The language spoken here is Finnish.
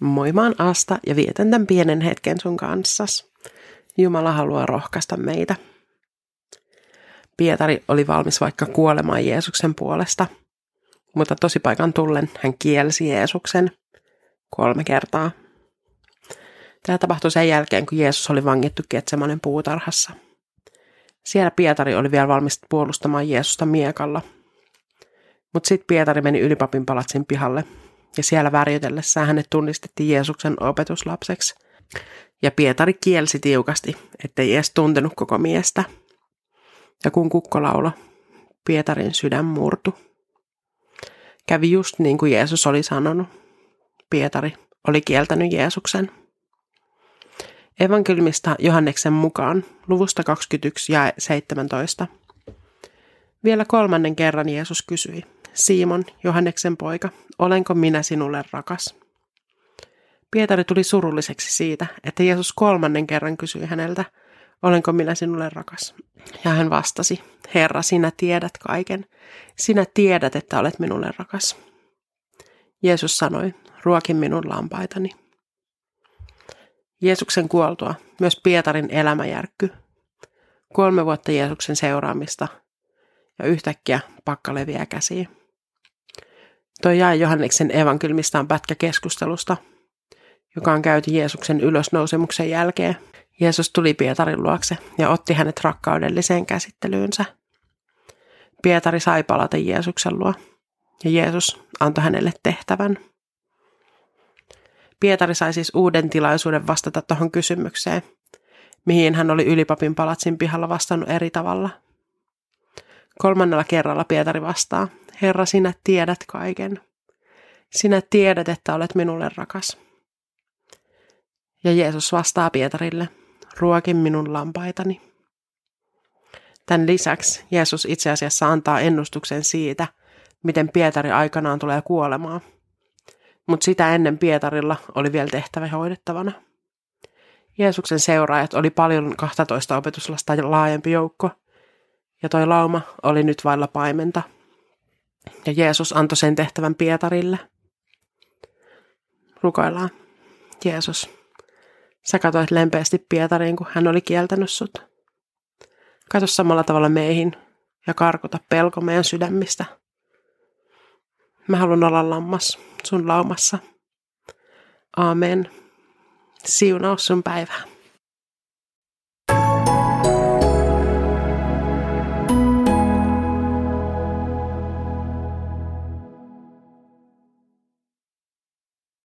Moi, mä oon Asta ja vietän tämän pienen hetken sun kanssas. Jumala haluaa rohkaista meitä. Pietari oli valmis vaikka kuolemaan Jeesuksen puolesta, mutta tosipaikan tullen hän kielsi Jeesuksen kolme kertaa. Tämä tapahtui sen jälkeen, kun Jeesus oli vangittu Ketsemanen puutarhassa. Siellä Pietari oli vielä valmis puolustamaan Jeesusta miekalla. Mutta sitten Pietari meni ylipapin palatsin pihalle ja siellä värjötellessään hänet tunnistettiin Jeesuksen opetuslapseksi. Ja Pietari kielsi tiukasti, ettei edes tuntenut koko miestä. Ja kun kukko laulo, Pietarin sydän murtu. Kävi just niin kuin Jeesus oli sanonut. Pietari oli kieltänyt Jeesuksen. Evankeliumista Johanneksen mukaan luvusta 21 ja 17. Vielä kolmannen kerran Jeesus kysyi, Simon, Johanneksen poika, olenko minä sinulle rakas? Pietari tuli surulliseksi siitä, että Jeesus kolmannen kerran kysyi häneltä, olenko minä sinulle rakas? Ja hän vastasi, Herra, sinä tiedät kaiken. Sinä tiedät, että olet minulle rakas. Jeesus sanoi, ruokin minun lampaitani. Jeesuksen kuoltua myös Pietarin elämä järkky. Kolme vuotta Jeesuksen seuraamista ja yhtäkkiä pakka leviää käsiin. Toi jää Johanneksen evankeliumista on pätkä keskustelusta, joka on käyty Jeesuksen ylösnousemuksen jälkeen. Jeesus tuli Pietarin luokse ja otti hänet rakkaudelliseen käsittelyynsä. Pietari sai palata Jeesuksen luo ja Jeesus antoi hänelle tehtävän. Pietari sai siis uuden tilaisuuden vastata tuohon kysymykseen, mihin hän oli ylipapin palatsin pihalla vastannut eri tavalla. Kolmannella kerralla Pietari vastaa, Herra, sinä tiedät kaiken. Sinä tiedät, että olet minulle rakas. Ja Jeesus vastaa Pietarille, ruokin minun lampaitani. Tämän lisäksi Jeesus itse asiassa antaa ennustuksen siitä, miten Pietari aikanaan tulee kuolemaan. Mutta sitä ennen Pietarilla oli vielä tehtävä hoidettavana. Jeesuksen seuraajat oli paljon 12 opetuslasta laajempi joukko, ja toi lauma oli nyt vailla paimenta – ja Jeesus antoi sen tehtävän Pietarille. Rukoillaan. Jeesus, sä katsoit lempeästi Pietariin, kun hän oli kieltänyt sut. Kato samalla tavalla meihin ja karkota pelko meidän sydämistä. Mä haluan olla lammas sun laumassa. Aamen. Siunaus sun päivää.